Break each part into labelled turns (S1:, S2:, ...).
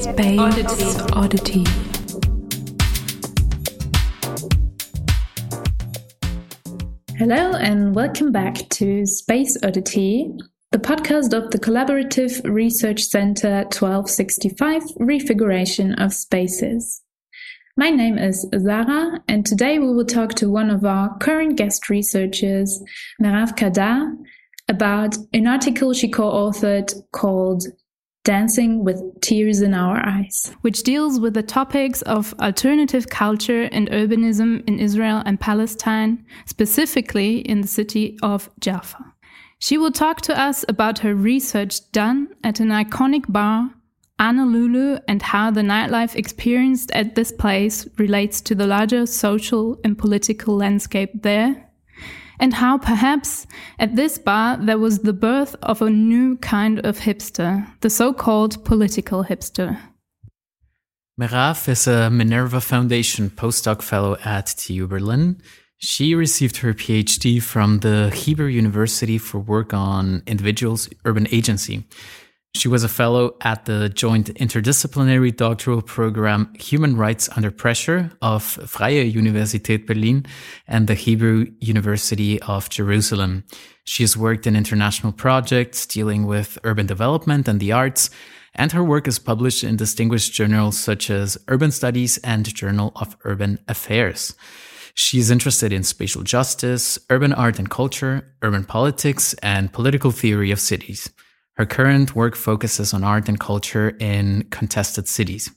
S1: Space Oddity. Oddity. Hello, and welcome back to Space Oddity, the podcast of the Collaborative Research Center 1265 Refiguration of Spaces. My name is Zara, and today we will talk to one of our current guest researchers, Merav Kaddar, about an article she co authored called Dancing with Tears in Our Eyes, which deals with the topics of alternative culture and urbanism in Israel and Palestine, specifically in the city of Jaffa. She will talk to us about her research done at an iconic bar, Anna Loulou, and how the nightlife experienced at this place relates to the larger social and political landscape there and how perhaps at this bar there was the birth of a new kind of hipster, the so called political hipster.
S2: Merav is a Minerva Foundation postdoc fellow at TU Berlin. She received her PhD from the Hebrew University for work on individuals' urban agency. She was a fellow at the joint interdisciplinary doctoral program Human Rights Under Pressure of Freie Universität Berlin and the Hebrew University of Jerusalem. She has worked in international projects dealing with urban development and the arts, and her work is published in distinguished journals such as Urban Studies and Journal of Urban Affairs. She is interested in spatial justice, urban art and culture, urban politics, and political theory of cities. Her current work focuses on art and culture in contested cities.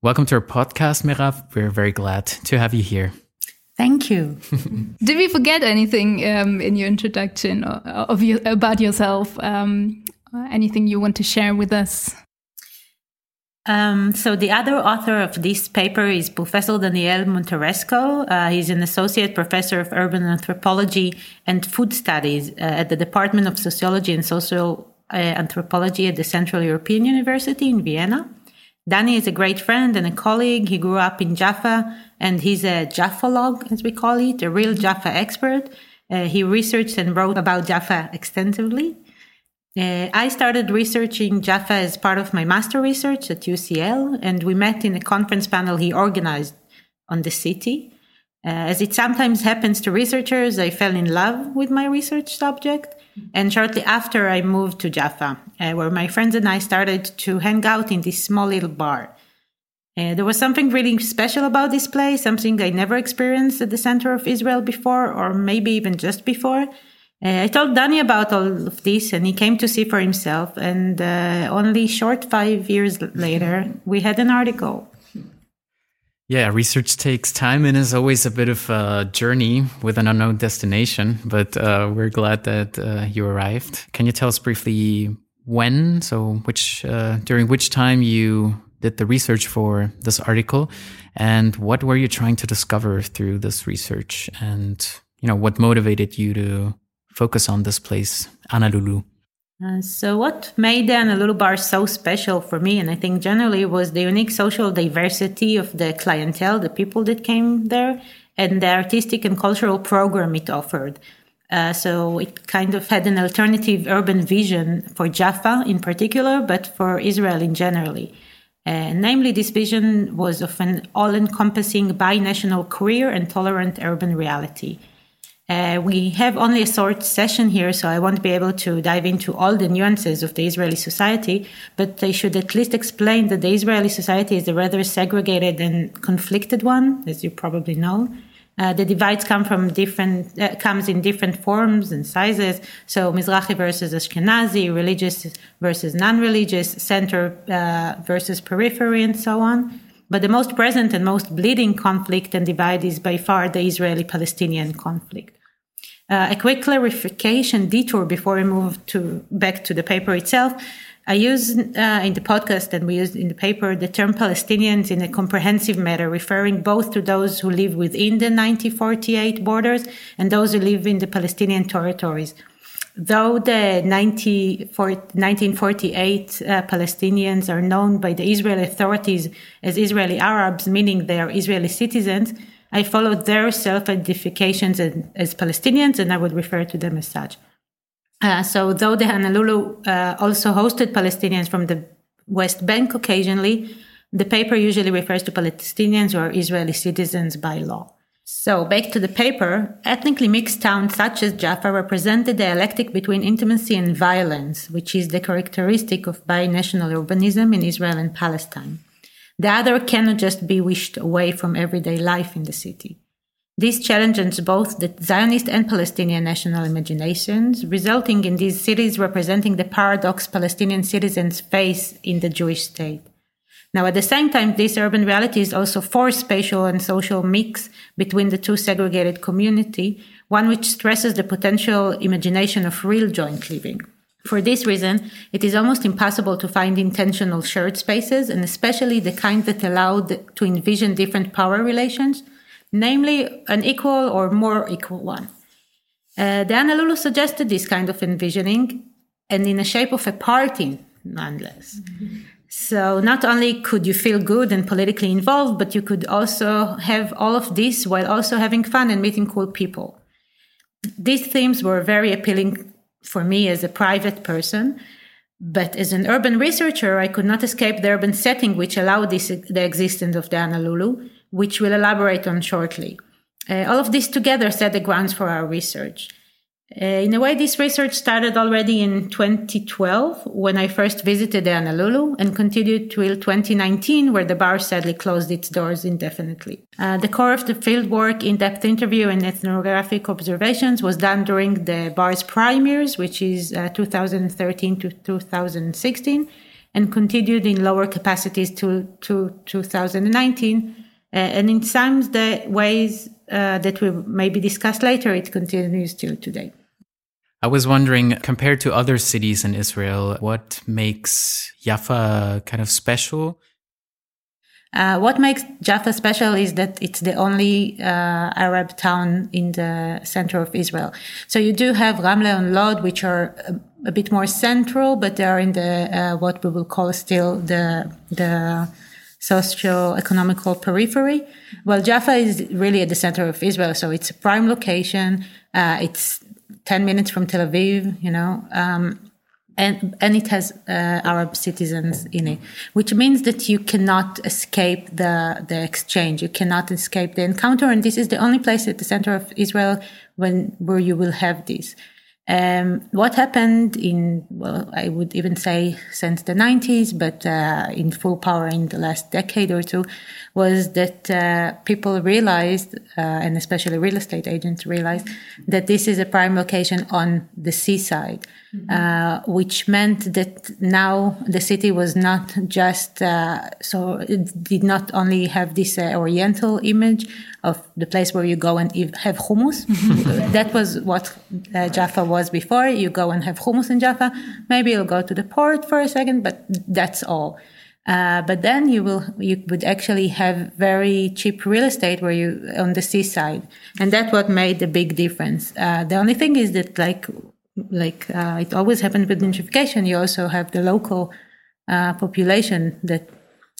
S2: Welcome to our podcast, Merav. We're very glad to have you here.
S3: Thank you.
S1: Did we forget anything um, in your introduction of you, about yourself? Um, anything you want to share with us?
S3: Um, so the other author of this paper is Professor Daniel Monterescu. Uh, he's an associate professor of urban anthropology and food studies uh, at the Department of Sociology and Social anthropology at the Central European University in Vienna. Danny is a great friend and a colleague. He grew up in Jaffa and he's a Jaffalog, as we call it, a real Jaffa expert. Uh, he researched and wrote about Jaffa extensively. Uh, I started researching Jaffa as part of my master research at UCL, and we met in a conference panel he organized on the city. Uh, as it sometimes happens to researchers, I fell in love with my research subject and shortly after, I moved to Jaffa, uh, where my friends and I started to hang out in this small little bar. Uh, there was something really special about this place, something I never experienced at the center of Israel before, or maybe even just before. Uh, I told Danny about all of this, and he came to see for himself. And uh, only short five years later, we had an article.
S2: Yeah, research takes time and is always a bit of a journey with an unknown destination, but uh, we're glad that uh, you arrived. Can you tell us briefly when, so which, uh, during which time you did the research for this article and what were you trying to discover through this research and, you know, what motivated you to focus on this place, Anna Loulou?
S3: Uh, so, what made the Anna Loulou Bar so special for me, and I think generally, was the unique social diversity of the clientele, the people that came there, and the artistic and cultural program it offered. Uh, so, it kind of had an alternative urban vision for Jaffa in particular, but for Israel in generally. Uh, namely, this vision was of an all encompassing bi-national queer and tolerant urban reality. Uh, we have only a short session here, so I won't be able to dive into all the nuances of the Israeli society, but I should at least explain that the Israeli society is a rather segregated and conflicted one, as you probably know. Uh, the divides come from different uh, comes in different forms and sizes. So Mizrahi versus Ashkenazi, religious versus non-religious, center uh, versus periphery, and so on. But the most present and most bleeding conflict and divide is by far the Israeli Palestinian conflict. Uh, a quick clarification detour before we move to back to the paper itself. I use uh, in the podcast and we use in the paper the term Palestinians in a comprehensive manner, referring both to those who live within the 1948 borders and those who live in the Palestinian territories. Though the 1948 uh, Palestinians are known by the Israeli authorities as Israeli Arabs, meaning they are Israeli citizens, I followed their self identifications as Palestinians, and I would refer to them as such. Uh, so, though the Anna Loulou uh, also hosted Palestinians from the West Bank occasionally, the paper usually refers to Palestinians or Israeli citizens by law. So, back to the paper, ethnically mixed towns such as Jaffa represent the dialectic between intimacy and violence, which is the characteristic of binational urbanism in Israel and Palestine. The other cannot just be wished away from everyday life in the city. This challenges both the Zionist and Palestinian national imaginations, resulting in these cities representing the paradox Palestinian citizens face in the Jewish state. Now, at the same time, this urban reality is also forced spatial and social mix between the two segregated community, one which stresses the potential imagination of real joint living. For this reason, it is almost impossible to find intentional shared spaces, and especially the kind that allowed to envision different power relations, namely an equal or more equal one. Uh, the Anna Loulou suggested this kind of envisioning, and in the shape of a party, nonetheless. Mm-hmm. So not only could you feel good and politically involved, but you could also have all of this while also having fun and meeting cool people. These themes were very appealing for me as a private person. But as an urban researcher, I could not escape the urban setting which allowed this, the existence of the Anna Loulou, which we'll elaborate on shortly. Uh, all of this together set the grounds for our research. Uh, in a way, this research started already in 2012 when I first visited Anna Loulou and continued till 2019, where the bar sadly closed its doors indefinitely. Uh, the core of the fieldwork, in-depth interview, and ethnographic observations was done during the bar's prime years, which is uh, 2013 to 2016, and continued in lower capacities to, to 2019. Uh, and in some ways uh, that we maybe discuss later, it continues till today.
S2: I was wondering, compared to other cities in Israel, what makes Jaffa kind of special?
S3: Uh, what makes Jaffa special is that it's the only uh, Arab town in the center of Israel. So you do have Ramle and Lod, which are a, a bit more central, but they are in the uh, what we will call still the the socio-economical periphery. Well, Jaffa is really at the center of Israel, so it's a prime location. Uh, it's 10 minutes from Tel Aviv, you know, um, and, and it has uh, Arab citizens in it, which means that you cannot escape the, the exchange. You cannot escape the encounter. And this is the only place at the center of Israel when, where you will have this. Um, what happened in, well, I would even say since the 90s, but uh, in full power in the last decade or two, was that uh, people realized, uh, and especially real estate agents realized, that this is a prime location on the seaside, mm-hmm. Uh, which meant that now the city was not just, uh, so it did not only have this uh, oriental image of the place where you go and have hummus. That was what Jaffa was before. You go and have hummus in Jaffa. Maybe you'll go to the port for a second, but that's all. Uh, but then you will you would actually have very cheap real estate where you on the seaside, and that's what made the big difference. Uh, the only thing is that like like uh, it always happens with gentrification, you also have the local uh, population that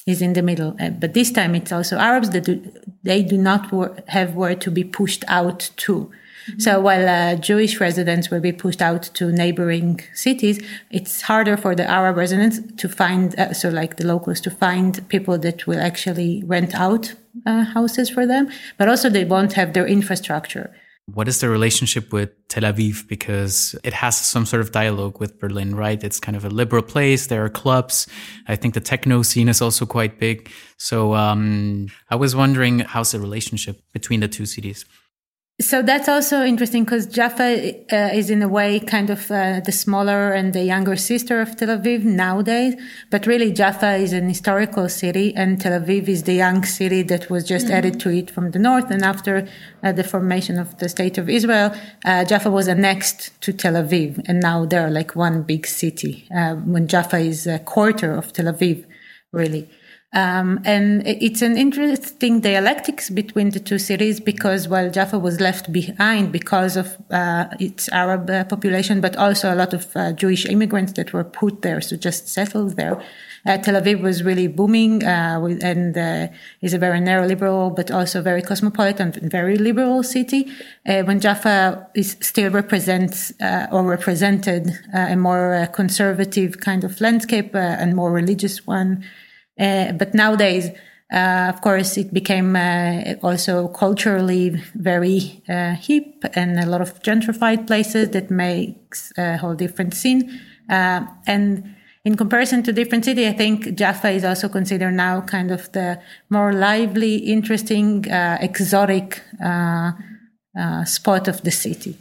S3: is in the middle. Uh, but this time it's also Arabs that do, they do not have where to be pushed out to. So while uh, Jewish residents will be pushed out to neighboring cities, it's harder for the Arab residents to find, uh, so like the locals, to find people that will actually rent out uh, houses for them. But also they won't have their infrastructure.
S2: What is the relationship with Tel Aviv? Because it has some sort of dialogue with Berlin, right? It's kind of a liberal place. There are clubs. I think the techno scene is also quite big. So um, I was wondering, how's the relationship between the two cities?
S3: So that's also interesting because Jaffa uh, is in a way kind of uh, the smaller and the younger sister of Tel Aviv nowadays. But really, Jaffa is an historical city and Tel Aviv is the young city that was just mm-hmm. added to it from the north. And after uh, the formation of the state of Israel, uh, Jaffa was annexed to Tel Aviv. And now they're like one big city uh, when Jaffa is a quarter of Tel Aviv, really. Um, and it's an interesting dialectics between the two cities because while Jaffa was left behind because of uh, its Arab uh, population, but also a lot of uh, Jewish immigrants that were put there, so just settled there. Uh, Tel Aviv was really booming uh, and uh, is a very neoliberal, but also very cosmopolitan, very liberal city. when Jaffa is still represents or represented a more conservative kind of landscape and more religious one. Uh, but nowadays, uh, of course, it became uh, also culturally very uh, hip and a lot of gentrified places that makes a whole different scene. Uh, and in comparison to different city, I think Jaffa is also considered now kind of the more lively, interesting, uh, exotic spot of the city.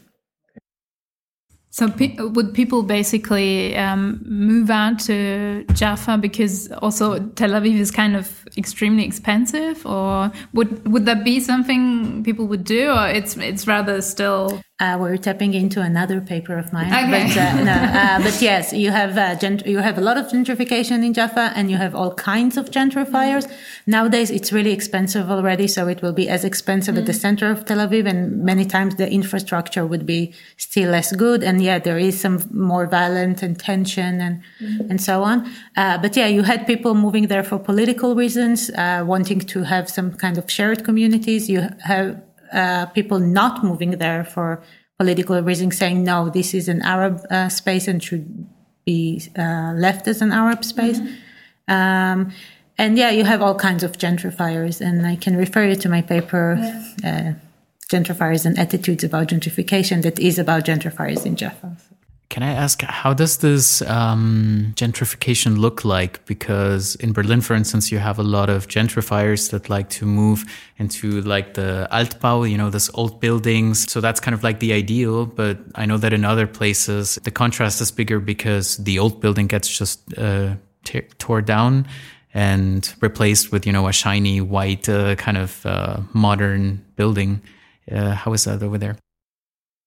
S1: So pe would people basically um, move out to Jaffa because also Tel Aviv is kind of extremely expensive, or would would that be something people would do, or it's it's rather still
S3: uh, we're tapping into another paper of mine. Okay. But, uh, no, uh, but yes, you have uh, gent- you have a lot of gentrification in Jaffa, and you have all kinds of gentrifiers. Mm-hmm. Nowadays, it's really expensive already, so it will be as expensive mm-hmm. at the mm. center of Tel Aviv, and many times the infrastructure would be still less good. And yeah, there is some more violence and tension and mm-hmm. and so on. Uh, but yeah, you had people moving there for political reasons, uh, wanting to have some kind of shared communities. You have uh, people not moving there for political reasons, saying no, this is an Arab uh, space and should be uh, left as an Arab space. Mm-hmm. Um, and yeah, you have all kinds of gentrifiers, and I can refer you to my paper, yeah. Uh, "Gentrifiers and Attitudes About Gentrification," that is about gentrifiers in Jaffa.
S2: Can I ask, how does this um, gentrification look like? Because in Berlin, for instance, you have a lot of gentrifiers that like to move into like the Altbau, you know, this old buildings. So that's kind of like the ideal. But I know that in other places, the contrast is bigger because the old building gets just uh, tore down and replaced with, you know, a shiny white uh, kind of uh, modern building. Uh, how is that over there?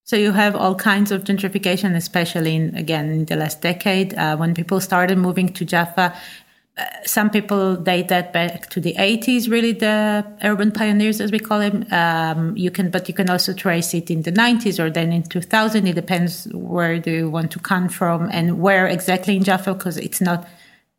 S3: So you have all kinds of gentrification, especially in, again, in the last decade, uh, when people started moving to Jaffa. Uh, some people date that back to the 80s, really the urban pioneers, as we call them. Um, you can, but you can also trace it in the 90s or then in 2000. It depends where do you want to come from and where exactly in Jaffa, because it's not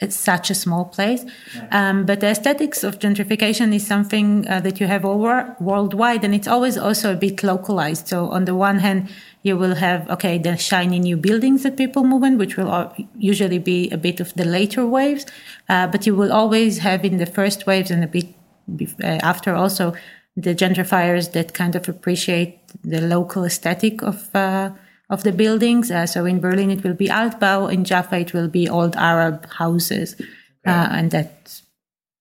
S3: it's such a small place. Um, but the aesthetics of gentrification is something uh, that you have over worldwide, and it's always also a bit localized. So on the one hand, you will have okay the shiny new buildings that people move in, which will usually be a bit of the later waves, uh, but you will always have in the first waves and a bit uh, after also the gentrifiers that kind of appreciate the local aesthetic of uh, of the buildings. Uh, so in Berlin, it will be Altbau. In Jaffa, it will be old Arab houses. Okay. Uh, and that,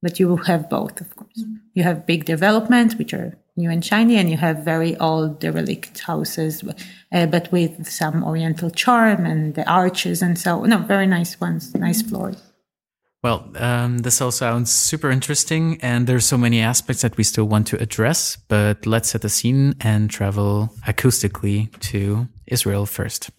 S3: but you will have both, of course. Mm-hmm. You have big developments, which are new and shiny, and you have very old derelict houses, uh, but with some oriental charm and the arches and so, no, very nice ones, nice floors.
S2: Well, um, this all sounds super interesting, and there's so many aspects that we still want to address. But let's set the scene and travel acoustically to Israel first.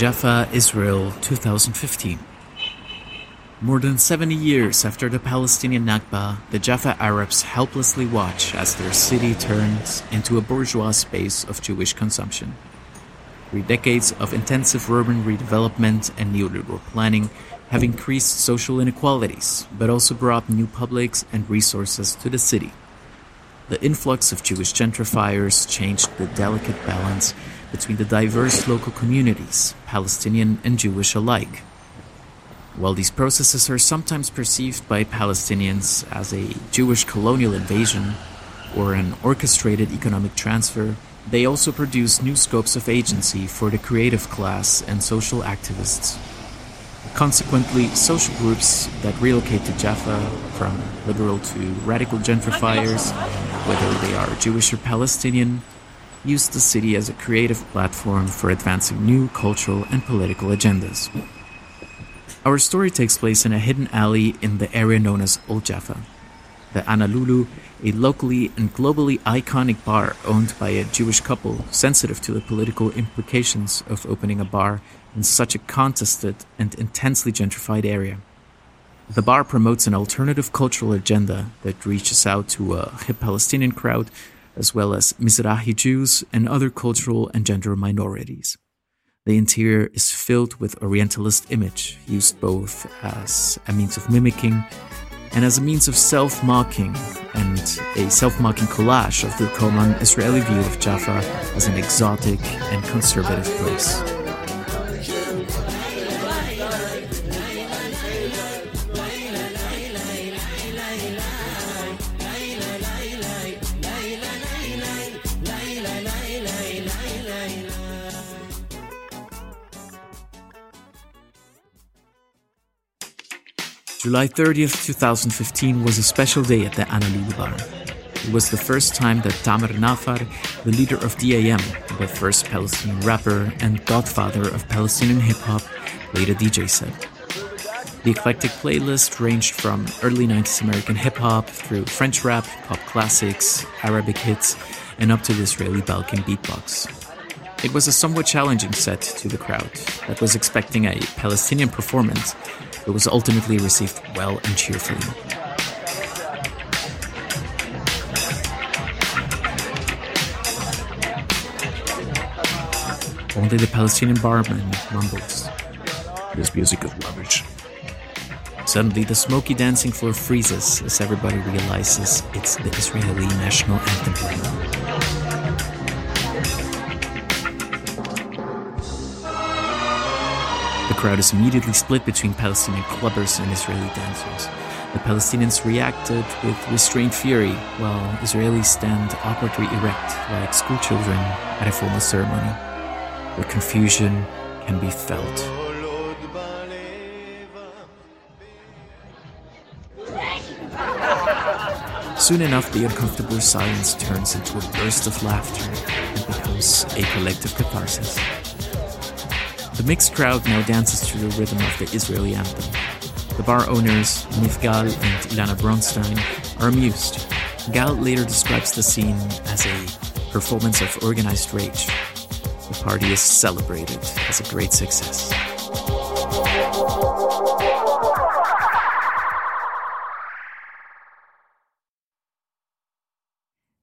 S2: Jaffa, Israel, 2015. More than 70 years after the Palestinian Nakba, the Jaffa Arabs helplessly watch as their city turns into a bourgeois space of Jewish consumption. Three decades of intensive urban redevelopment and neoliberal planning have increased social inequalities, but also brought new publics and resources to the city. The influx of Jewish gentrifiers changed the delicate balance between the diverse local communities, Palestinian and Jewish alike while these processes are sometimes perceived by Palestinians as a Jewish colonial invasion or an orchestrated economic transfer, they also produce new scopes of agency for the creative class and social activists. Consequently, social groups that relocate to Jaffa, from liberal to radical gentrifiers, whether they are Jewish or Palestinian, use the city as a creative platform for advancing new cultural and political agendas. Our story takes place in a hidden alley in the area known as Old Jaffa. The Anna Loulou, a locally and globally iconic bar owned by a Jewish couple sensitive to the political implications of opening a bar in such a contested and intensely gentrified area. The bar promotes an alternative cultural agenda that reaches out to a hip Palestinian crowd, as well as Mizrahi Jews and other cultural and gender minorities. The interior is filled with Orientalist image, used both as a means of mimicking and as a means of self mocking and a self mocking collage of the common Israeli view of Jaffa as an exotic and conservative place. July 30th, 2015 was a special day at the Anna Loulou Bar. It was the first time that Tamer Nafar, the leader of DAM, the first Palestinian rapper and godfather of Palestinian hip hop, played a DJ set. The eclectic playlist ranged from early 90s American hip hop through French rap, pop classics, Arabic hits, and up to the Israeli Balkan beatbox. It was a somewhat challenging set to the crowd that was expecting a Palestinian performance but was ultimately received well and cheerfully. Only the Palestinian barman mumbles, This music is rubbish. Suddenly, the smoky dancing floor freezes as everybody realizes it's the Israeli national anthem. Crowd is immediately split between Palestinian clubbers and Israeli dancers. The Palestinians reacted with restrained fury, while Israelis stand awkwardly erect like schoolchildren at a formal ceremony. The confusion can be felt. Soon enough, the uncomfortable silence turns into a burst of laughter and becomes a collective catharsis. The mixed crowd now dances to the rhythm of the Israeli anthem. The bar owners, Niv Gal and Ilana Bronstein, are amused. Gal later describes the scene as a performance of organized rage. The party is celebrated as a great success.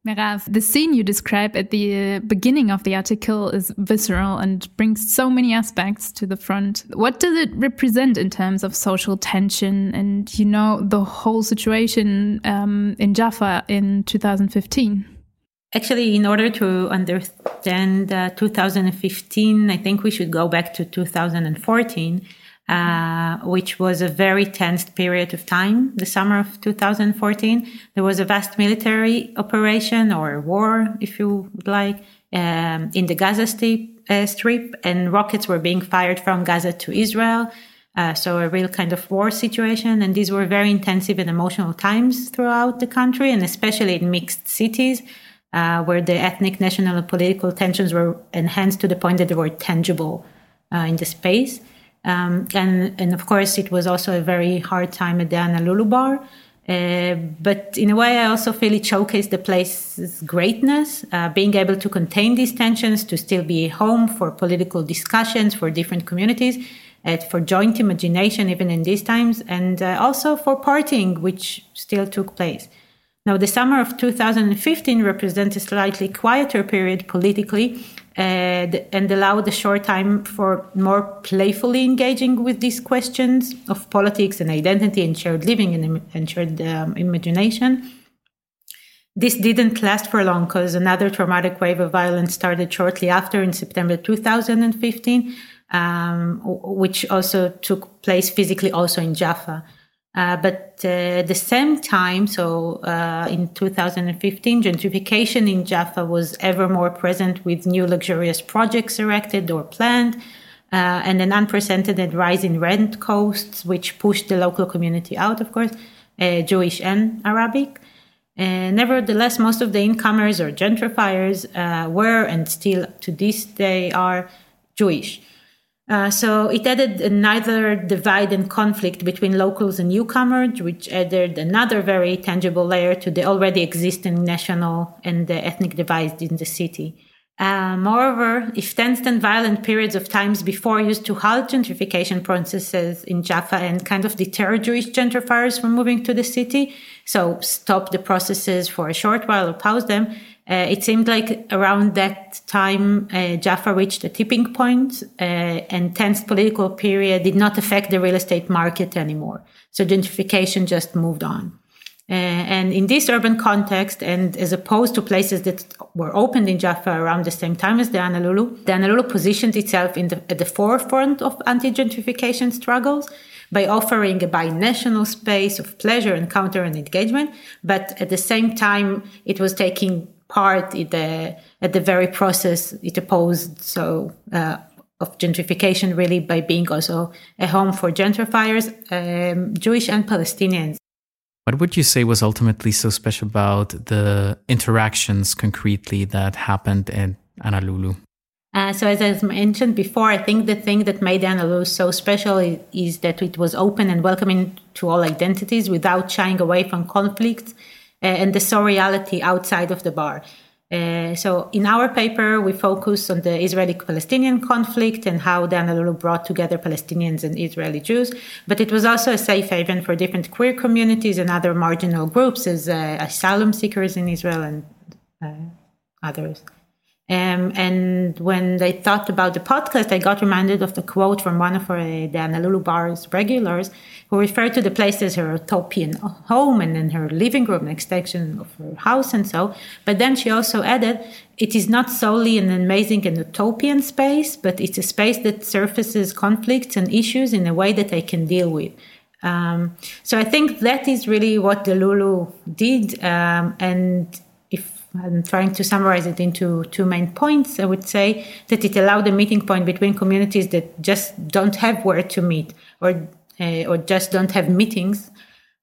S1: Merav, the scene you describe at the uh, beginning of the article is visceral and brings so many aspects to the front. What does it represent in terms of social tension and, you know, the whole situation um, in Jaffa in 2015?
S3: Actually, in order to understand uh, 2015, I think we should go back to 2014 uh, which was a very tense period of time, the summer of 2014. There was a vast military operation or war, if you would like, um, in the Gaza Strip, uh, Strip, and rockets were being fired from Gaza to Israel. Uh, so a real kind of war situation. And these were very intensive and emotional times throughout the country, and especially in mixed cities. Uh, where the ethnic, national, and political tensions were enhanced to the point that they were tangible uh, in the space. Um, and, and of course, it was also a very hard time at the Anna Loulou bar. Uh, but in a way, I also feel it showcased the place's greatness, uh, being able to contain these tensions, to still be home for political discussions for different communities, for joint imagination, even in these times, and uh, also for partying, which still took place. Now, the summer of 2015 represents a slightly quieter period politically, and allowed a short time for more playfully engaging with these questions of politics and identity and shared living and, and shared um, imagination. This didn't last for long because another traumatic wave of violence started shortly after in September 2015, um, which also took place physically also in Jaffa. Uh, but uh, at the same time, so uh, in 2015, gentrification in Jaffa was ever more present with new luxurious projects erected or planned, uh, and an unprecedented rise in rent costs, which pushed the local community out, of course, uh, Jewish and Arabic. nevertheless, most of the incomers or gentrifiers were and still to this day are Jewish. Uh, so it added another divide and conflict between locals and newcomers, which added another very tangible layer to the already existing national and ethnic divide in the city. Uh, moreover, if tense and violent periods of times before used to halt gentrification processes in Jaffa and kind of deter Jewish gentrifiers from moving to the city, so stop the processes for a short while or pause them, uh, it seemed like around that time, uh, Jaffa reached a tipping point, uh, and tense political period did not affect the real estate market anymore. So gentrification just moved on. Uh, and in this urban context, and as opposed to places that were opened in Jaffa around the same time as the Anna Loulou, the Anna Loulou positioned itself the, at the forefront of anti-gentrification struggles by offering a binational space of pleasure, encounter, and engagement. But at the same time, it was taking part in the, at the very process it opposed. So, uh, of gentrification really by being also a home for gentrifiers, um, Jewish and Palestinians.
S2: What would you say was ultimately so special about the interactions concretely that happened in Anna Loulou?
S3: Uh, so, as I mentioned before, I think the thing that made Anna Loulou so special is, is, that it was open and welcoming to all identities without shying away from conflicts uh, and the surreality outside of the bar. Uh, so in our paper, we focus on the Israeli-Palestinian conflict and how the Anna Loulou brought together Palestinians and Israeli Jews. But it was also a safe haven for different queer communities and other marginal groups as uh, asylum seekers in Israel and uh, others. Um, and when they thought about the podcast, I got reminded of the quote from one of our, uh, the Anna Loulou Bar's regulars, who referred to the place as her utopian home and then her living room, an extension of her house and so. But then she also added, it is not solely an amazing and utopian space, but it's a space that surfaces conflicts and issues in a way that I can deal with. Um, so I think that is really what the Lulu did. Um, and I'm trying to summarize it into two main points. I would say that it allowed a meeting point between communities that just don't have where to meet or uh, or just don't have meetings.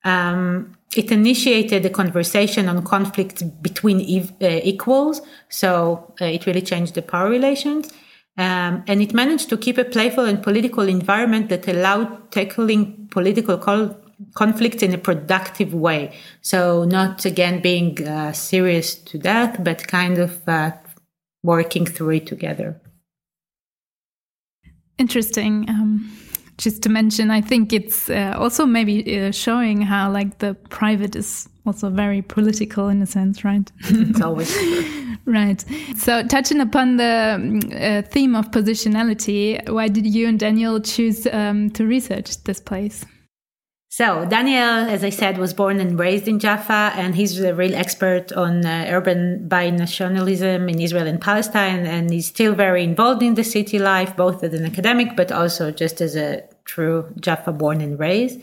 S3: Um, it initiated a conversation on conflicts between ev- uh, equals, so uh, it really changed the power relations. Um, and it managed to keep a playful and political environment that allowed tackling political col- conflicts in a productive way. So not again being uh, serious to death, but kind of uh, working through it together.
S1: Interesting. Um, just to mention, I think it's uh, also maybe uh, showing how like the private is also very political in a sense, right?
S3: It's always
S1: right. So touching upon the uh, theme of positionality, why did you and Daniel choose um, to research this place?
S3: So Daniel, as I said, was born and raised in Jaffa, and he's a real expert on uh, urban binationalism in Israel and Palestine, and he's still very involved in the city life, both as an academic, but also just as a true Jaffa born and raised.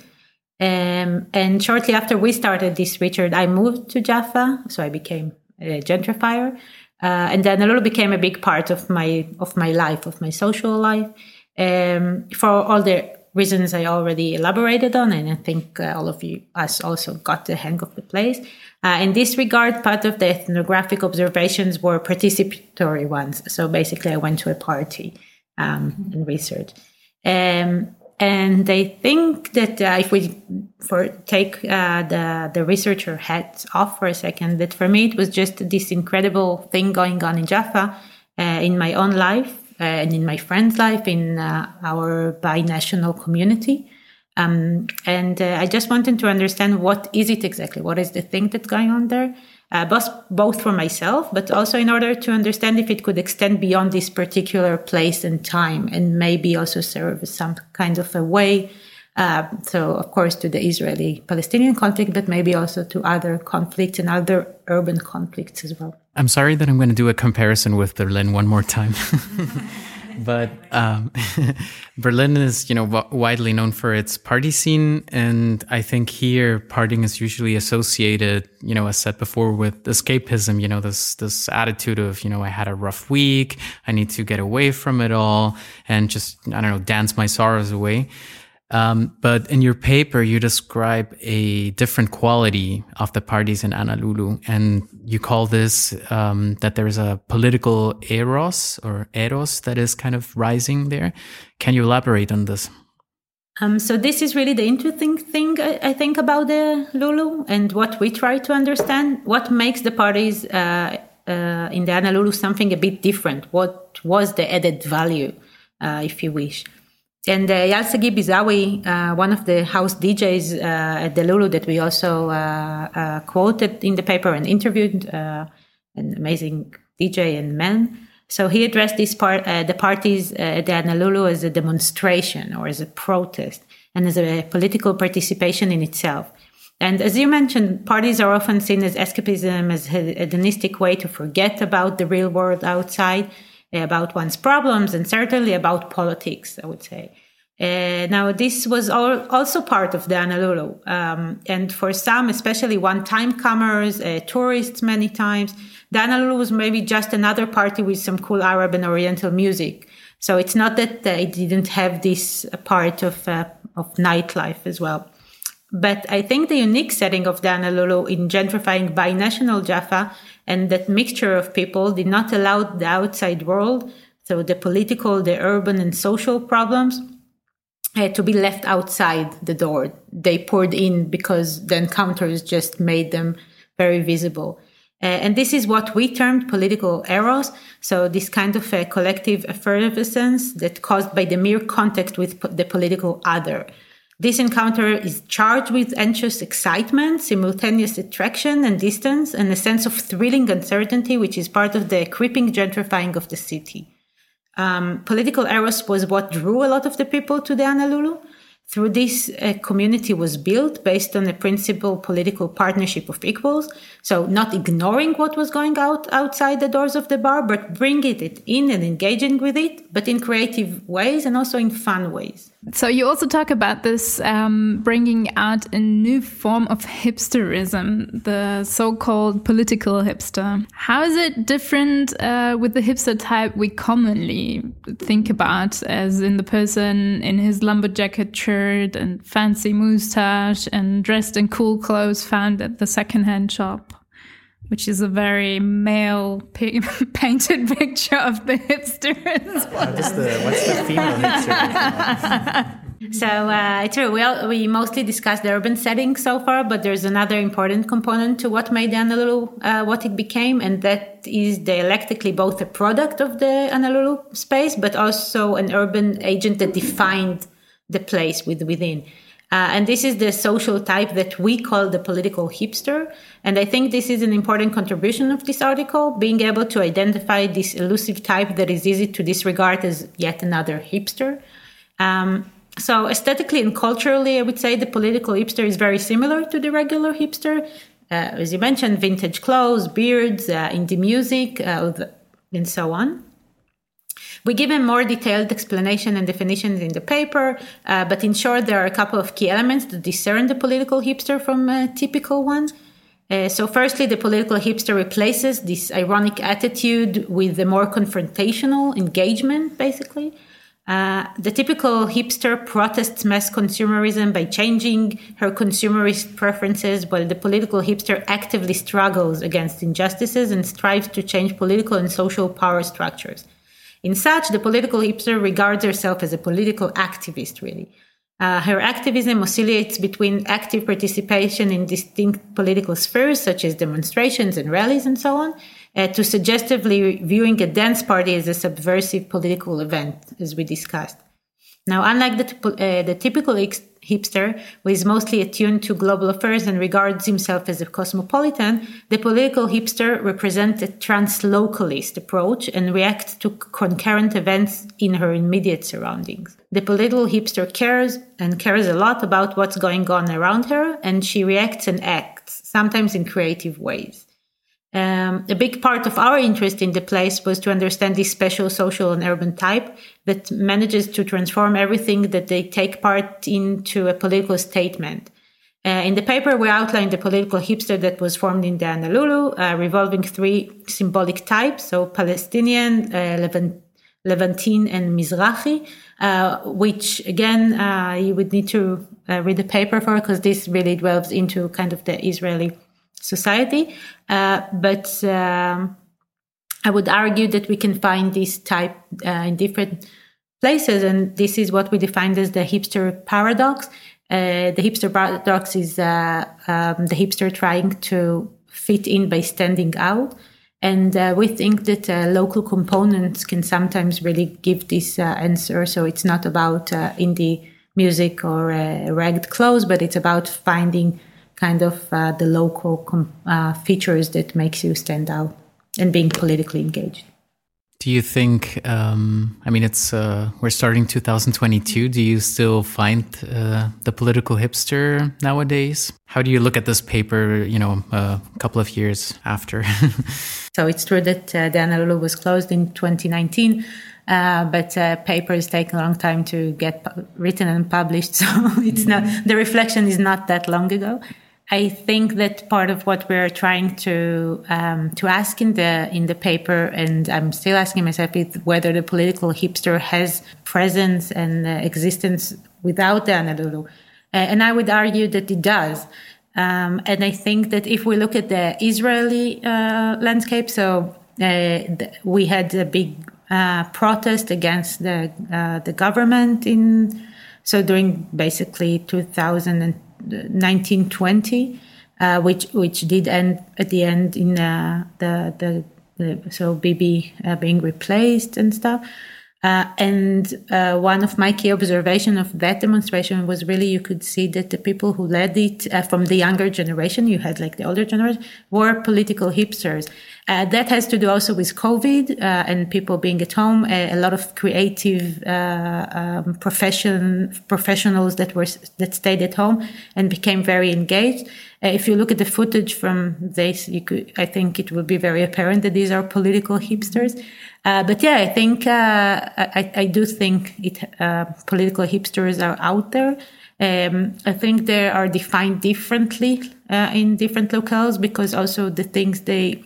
S3: Um, and shortly after we started this research, I moved to Jaffa, so I became a gentrifier, uh, and then Anna Loulou became a big part of my of my life, of my social life. Um, for all the reasons I already elaborated on, and I think uh, all of you us also got the hang of the place. Uh, in this regard, part of the ethnographic observations were participatory ones. So basically, I went to a party um, and research. Um, and I think that uh, if we for take uh, the the researcher hats off for a second, that for me it was just this incredible thing going on in Jaffa uh, in my own life and in my friend's life, in uh, our binational community. Um, and uh, I just wanted to understand what is it exactly? What is the thing that's going on there? Uh, both, both for myself, but also in order to understand if it could extend beyond this particular place and time and maybe also serve as some kind of a way. Uh, so, of course, to the Israeli Palestinian conflict, but maybe also to other conflicts and other urban conflicts as well.
S2: I'm sorry that I'm going to do a comparison with Berlin one more time. but um, Berlin is, you know, w- widely known for its party scene, and I think here partying is usually associated, you know, as said before, with escapism. You know, this this attitude of, you know, I had a rough week, I need to get away from it all, and just I don't know, dance my sorrows away. Um, but in your paper, you describe a different quality of the parties in Anna Loulou, and you call this um, that there is a political eros or eros that is kind of rising there. Can you elaborate on this?
S3: Um, so this is really the interesting thing I, I, think about the Lulu and what we try to understand. What makes the parties uh, uh, in the Anna Loulou something a bit different? What was the added value, uh, if you wish? And uh, Eyal Sagui Bizawe, uh, one of the house DJs uh, at the Lulu that we also uh, uh, quoted in the paper and interviewed, uh, an amazing DJ and man. So he addressed this part, the parties at the Anna Loulou as a demonstration or as a protest and as a political participation in itself. And as you mentioned, parties are often seen as escapism, as a hedonistic way to forget about the real world outside about one's problems and certainly about politics, I would say. Uh, now, this was all, also part of the Anna Loulou. Um, and for some, especially one time comers, uh, tourists many times, the Anna Loulou was maybe just another party with some cool Arab and Oriental music. So it's not that uh, it didn't have this part of, uh, of nightlife as well. But I think the unique setting of the Anna Loulou in gentrifying binational Jaffa and that mixture of people did not allow the outside world, so the political, the urban, and social problems, uh, to be left outside the door. They poured in because the encounters just made them very visible. Uh, and this is what we termed political eros. So this kind of a collective effervescence that caused by the mere contact with the political other. This encounter is charged with anxious excitement, simultaneous attraction and distance, and a sense of thrilling uncertainty, which is part of the creeping gentrifying of the city. Um, political eros was what drew a lot of the people to the Anna Loulou, through this, a community was built based on a principle political partnership of equals. So not ignoring what was going out outside the doors of the bar, but bringing it in and engaging with it, but in creative ways and also in fun ways.
S1: So you also talk about this um, bringing out a new form of hipsterism, the so-called political hipster. How is it different uh, with the hipster type we commonly think about, as in the person in his lumberjacket shirt and fancy moustache and dressed in cool clothes found at the secondhand shop? Which is a very male painted picture of the hipsters.
S2: what's, the, what's the female hipster?
S3: So uh, it's true. We, all, we mostly discussed the urban setting so far, but there's another important component to what made the Anna Loulou uh, what it became, and that is dialectically both a product of the Anna Loulou space, but also an urban agent that defined the place with within. Uh, and this is the social type that we call the political hipster. And I think this is an important contribution of this article, being able to identify this elusive type that is easy to disregard as yet another hipster. Um, so aesthetically and culturally, I would say the political hipster is very similar to the regular hipster. Uh, as you mentioned, vintage clothes, beards, uh, indie music, uh, and so on. We give a more detailed explanation and definitions in the paper, uh, but in short, there are a couple of key elements to discern the political hipster from a typical one. Uh, so, firstly, the political hipster replaces this ironic attitude with a more confrontational engagement, basically. Uh, the typical hipster protests mass consumerism by changing her consumerist preferences, while the political hipster actively struggles against injustices and strives to change political and social power structures. In such, the political hipster regards herself as a political activist, really. Uh, her activism oscillates between active participation in distinct political spheres, such as demonstrations and rallies and so on, uh, to suggestively viewing a dance party as a subversive political event, as we discussed. Now, unlike the, uh, the typical hipster, who is mostly attuned to global affairs and regards himself as a cosmopolitan, the political hipster represents a translocalist approach and reacts to concurrent events in her immediate surroundings. The political hipster cares and cares a lot about what's going on around her, and she reacts and acts, sometimes in creative ways. Um, a big part of our interest in the place was to understand this special social and urban type that manages to transform everything that they take part into a political statement. Uh, in the paper, we outlined the political hipster that was formed in the Anna Loulou, uh, revolving three symbolic types, so Palestinian, uh, Levant, Levantine and Mizrahi, uh, which again, uh, you would need to uh, read the paper for because this really delves into kind of the Israeli society. Uh, but um, I would argue that we can find this type uh, in different places, and this is what we defined as the hipster paradox. Uh, the hipster paradox is um, the hipster trying to fit in by standing out. And uh, we think that uh, local components can sometimes really give this uh, answer. So it's not about indie music or ragged clothes, but it's about finding kind of uh, the local com- uh, features that makes you stand out and being politically engaged.
S2: Do you think? Um, I mean, it's uh, we're starting 2022. Do you still find uh, the political hipster nowadays? How do you look at this paper? You know, a couple of years after.
S3: so it's true that uh, the Anna Loulou was closed in 2019. Uh, but uh, papers take a long time to get written and published, so it's not the reflection is not that long ago. I think that part of what we're trying to um, to ask in the in the paper, and I'm still asking myself, is whether the political hipster has presence and uh, existence without the Anna Loulou, uh, and I would argue that it does. Um, and I think that if we look at the Israeli uh, landscape, so uh, we had a big uh, protest against the uh, the government in so during basically 2000 1920, uh, which which did end at the end in uh, the, the, the so Bibi uh, being replaced and stuff. Uh, and uh, one of my key observations of that demonstration was really you could see that the people who led it uh, from the younger generation, you had like the older generation, were political hipsters. Uh, that has to do also with COVID uh, and people being at home. A, a lot of creative uh, um, profession professionals that were that stayed at home and became very engaged. if you look at the footage from this, you could, I think it will be very apparent that these are political hipsters. Uh, but yeah, I think uh, I, I, do think it uh, political hipsters are out there. Um, I think they are defined differently uh, in different locales because also the things they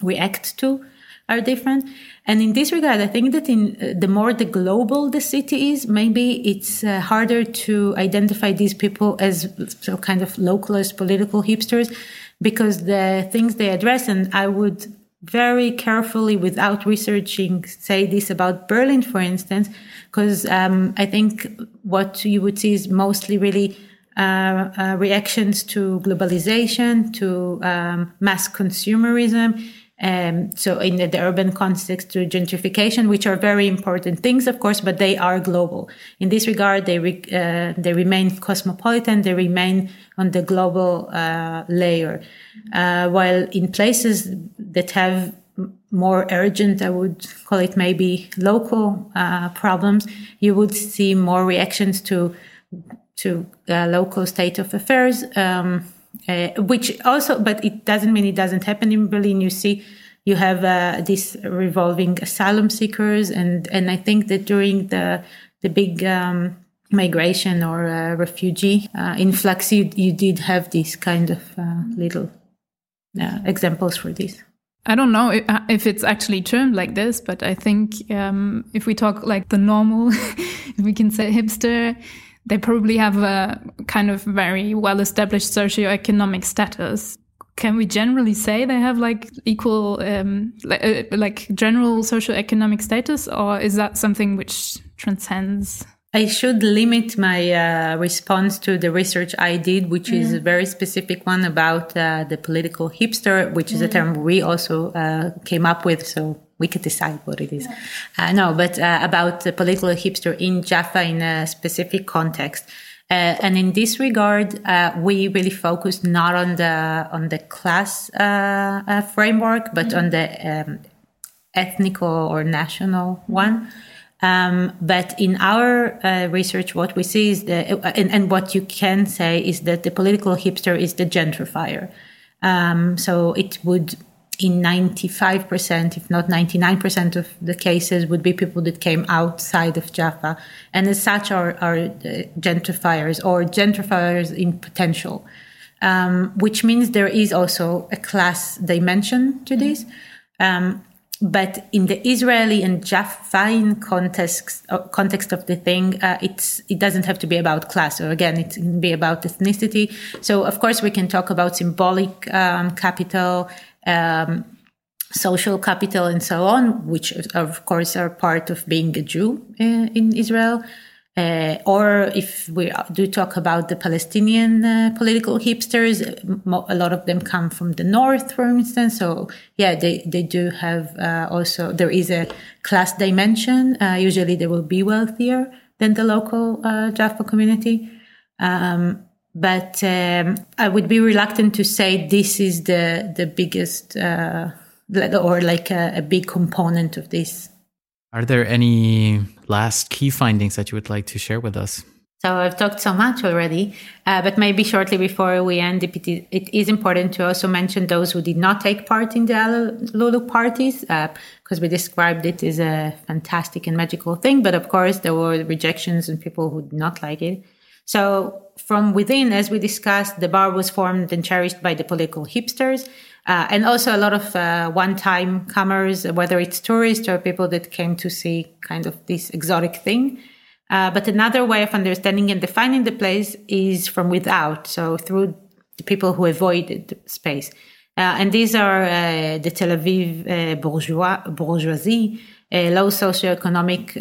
S3: react to are different. And in this regard, I think that in uh, the more the global the city is, maybe it's uh, harder to identify these people as so kind of localist political hipsters because the things they address, and I would very carefully without researching say this about Berlin, for instance, because um, I think what you would see is mostly really uh, uh, reactions to globalization, to um, mass consumerism. Um, so in the, the, urban context to gentrification, which are very important things, of course, but they are global. In this regard, they re, uh, they remain cosmopolitan. They remain on the global uh, layer. Uh, while in places that have more urgent, I would call it maybe local uh, problems, you would see more reactions to to uh, local state of affairs. Um, uh, which also, but it doesn't mean it doesn't happen in Berlin. You see, you have uh, this revolving asylum seekers, and and I think that during the the big um, migration or uh, refugee uh, influx, you you did have these kind of uh, little uh, examples for this.
S1: I don't know if it's actually termed like this, but I think um, if we talk like the normal, we can say hipster, they probably have a kind of very well established socioeconomic status. Can we generally say they have like equal, um, like, uh, like general socioeconomic status, or is that something which transcends?
S3: I should limit my uh, response to the research I did, which mm. is a very specific one about uh, the political hipster, which mm. is a mm. term we also uh, came up with. So we could decide what it is. Yeah. Uh, no, but uh, about the political hipster in Jaffa in a specific context. Uh, and in this regard, uh, we really focus not on the on the class uh, uh framework, but mm-hmm. on the um, ethnical or national one. Um, but in our uh, research, what we see is that, and, and, what you can say is that the political hipster is the gentrifier. Um, so it would in 95%, if not 99% of the cases would be people that came outside of Jaffa. And as such are, are gentrifiers or gentrifiers in potential, um, which means there is also a class dimension to this. Um, but in the Israeli and Jaffain context uh, context of the thing, uh, it's it doesn't have to be about class. or again, it can be about ethnicity. So of course, we can talk about symbolic um, capital. Um, social capital and so on, which of course are part of being a Jew uh, in Israel. Uh, or if we do talk about the Palestinian uh, political hipsters, a lot of them come from the north, for instance. So yeah, they, they do have uh, also, there is a class dimension. Uh, usually they will be wealthier than the local uh, Jaffa community. Um, but um, I would be reluctant to say this is the, the biggest, uh, or like a, a big component of this.
S2: Are there any last key findings that you would like to share with us?
S3: So I've talked so much already, uh, but maybe shortly before we end, it, it is important to also mention those who did not take part in the Loulou parties, because uh, we described it as a fantastic and magical thing. But of course, there were rejections and people who did not like it. So from within, as we discussed, the bar was formed and cherished by the political hipsters uh, and also a lot of uh, one-time comers, whether it's tourists or people that came to see kind of this exotic thing. Uh, but another way of understanding and defining the place is from without, so through the people who avoided the space. Uh, and these are uh, the Tel Aviv uh, bourgeois, bourgeoisie, low socioeconomic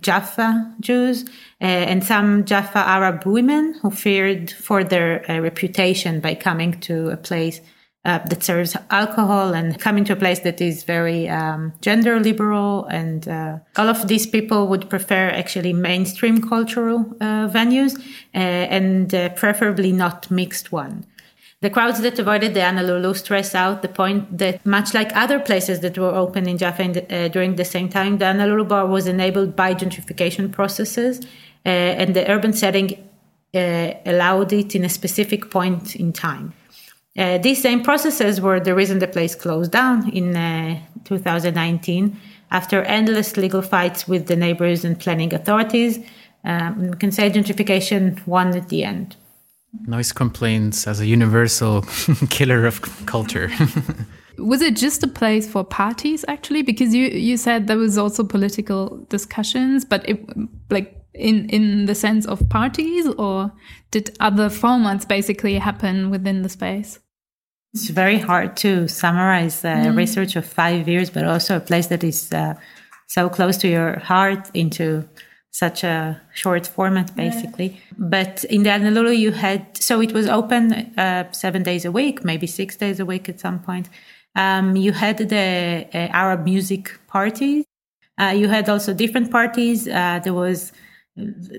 S3: Jaffa Jews, and some Jaffa Arab women who feared for their reputation by coming to a place uh, that serves alcohol and coming to a place that is very um, gender liberal. And uh, all of these people would prefer actually mainstream cultural uh, venues uh, and uh, preferably not mixed one. The crowds that avoided the Anna Loulou stress out the point that, much like other places that were open in Jaffa the, uh, during the same time, the Anna Loulou bar was enabled by gentrification processes, and the urban setting allowed it in a specific point in time. Uh, these same processes were the reason the place closed down in uh, 2019 after endless legal fights with the neighbors and planning authorities. Um, we can say gentrification won at the end.
S2: Noise complaints as a universal killer of culture.
S1: was it just a place for parties actually? Because you you said there was also political discussions, but it, like in in the sense of parties, or did other formats basically happen within the space?
S3: It's very hard to summarize uh, mm. research of five years, but also a place that is uh, so close to your heart into such a short format, basically. Yeah. But in the Anna Loulou, you had so it was open uh, seven days a week, maybe six days a week at some point. Um, you had the uh, Arab music parties. Uh, you had also different parties. Uh, there was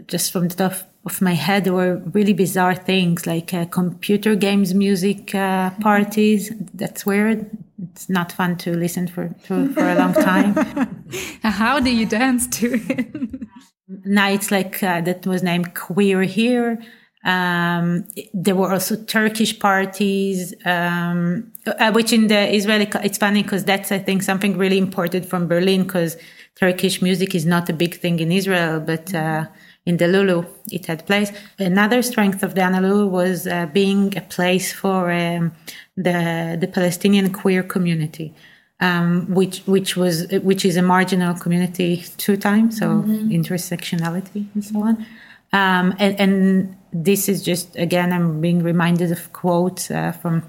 S3: just from the top of my head, there were really bizarre things like uh, computer games, music uh, parties. That's weird. It's not fun to listen for to, for a long time.
S1: How do you dance to it?
S3: Nights like uh, that was named Queer Here. Um, there were also Turkish parties, um, uh, which in the Israeli, it's funny because that's, I think, something really important from Berlin because Turkish music is not a big thing in Israel, but uh, in the Loulou it had place. Another strength of the Anna Loulou was uh, being a place for um, the the Palestinian queer community, um, which which was which is a marginal community two times, so mm-hmm. intersectionality and so on. Um, and, and, this is just again, I'm being reminded of quotes uh, from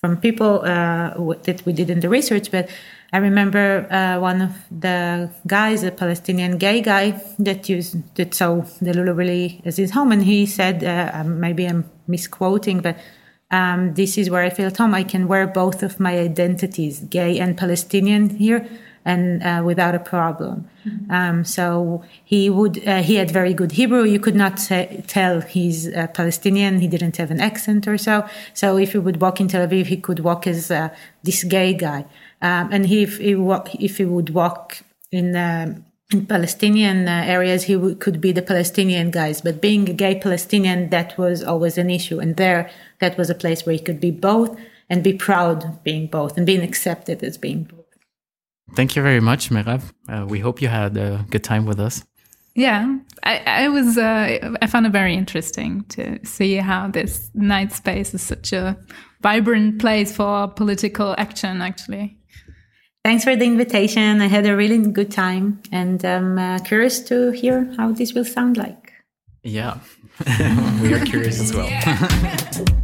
S3: from people uh, that we did in the research, but I remember uh, one of the guys, a Palestinian gay guy that used that saw the Loulou really as his home, and he said, uh, maybe I'm misquoting, but um, this is where I feel at home. I can wear both of my identities, gay and Palestinian, here, and uh, without a problem. Mm-hmm. Um, so he would uh, he had very good Hebrew. You could not say, tell he's uh, Palestinian. He didn't have an accent or so. So if he would walk in Tel Aviv, he could walk as uh, this gay guy. Um, and he, if, he if he would walk in, in Palestinian uh, areas, he w- could be the Palestinian guys. But being a gay Palestinian, that was always an issue. And there, that was a place where he could be both and be proud of being both and being accepted as being both.
S2: Thank you very much, Merav. Uh, we hope you had a good time with us.
S1: Yeah, I, I was. Uh, I found it very interesting to see how this night space is such a vibrant place for political action. Actually,
S3: Thanks for the invitation. I had a really good time and I'm uh, curious to hear how this will sound like.
S2: Yeah, we are curious as well.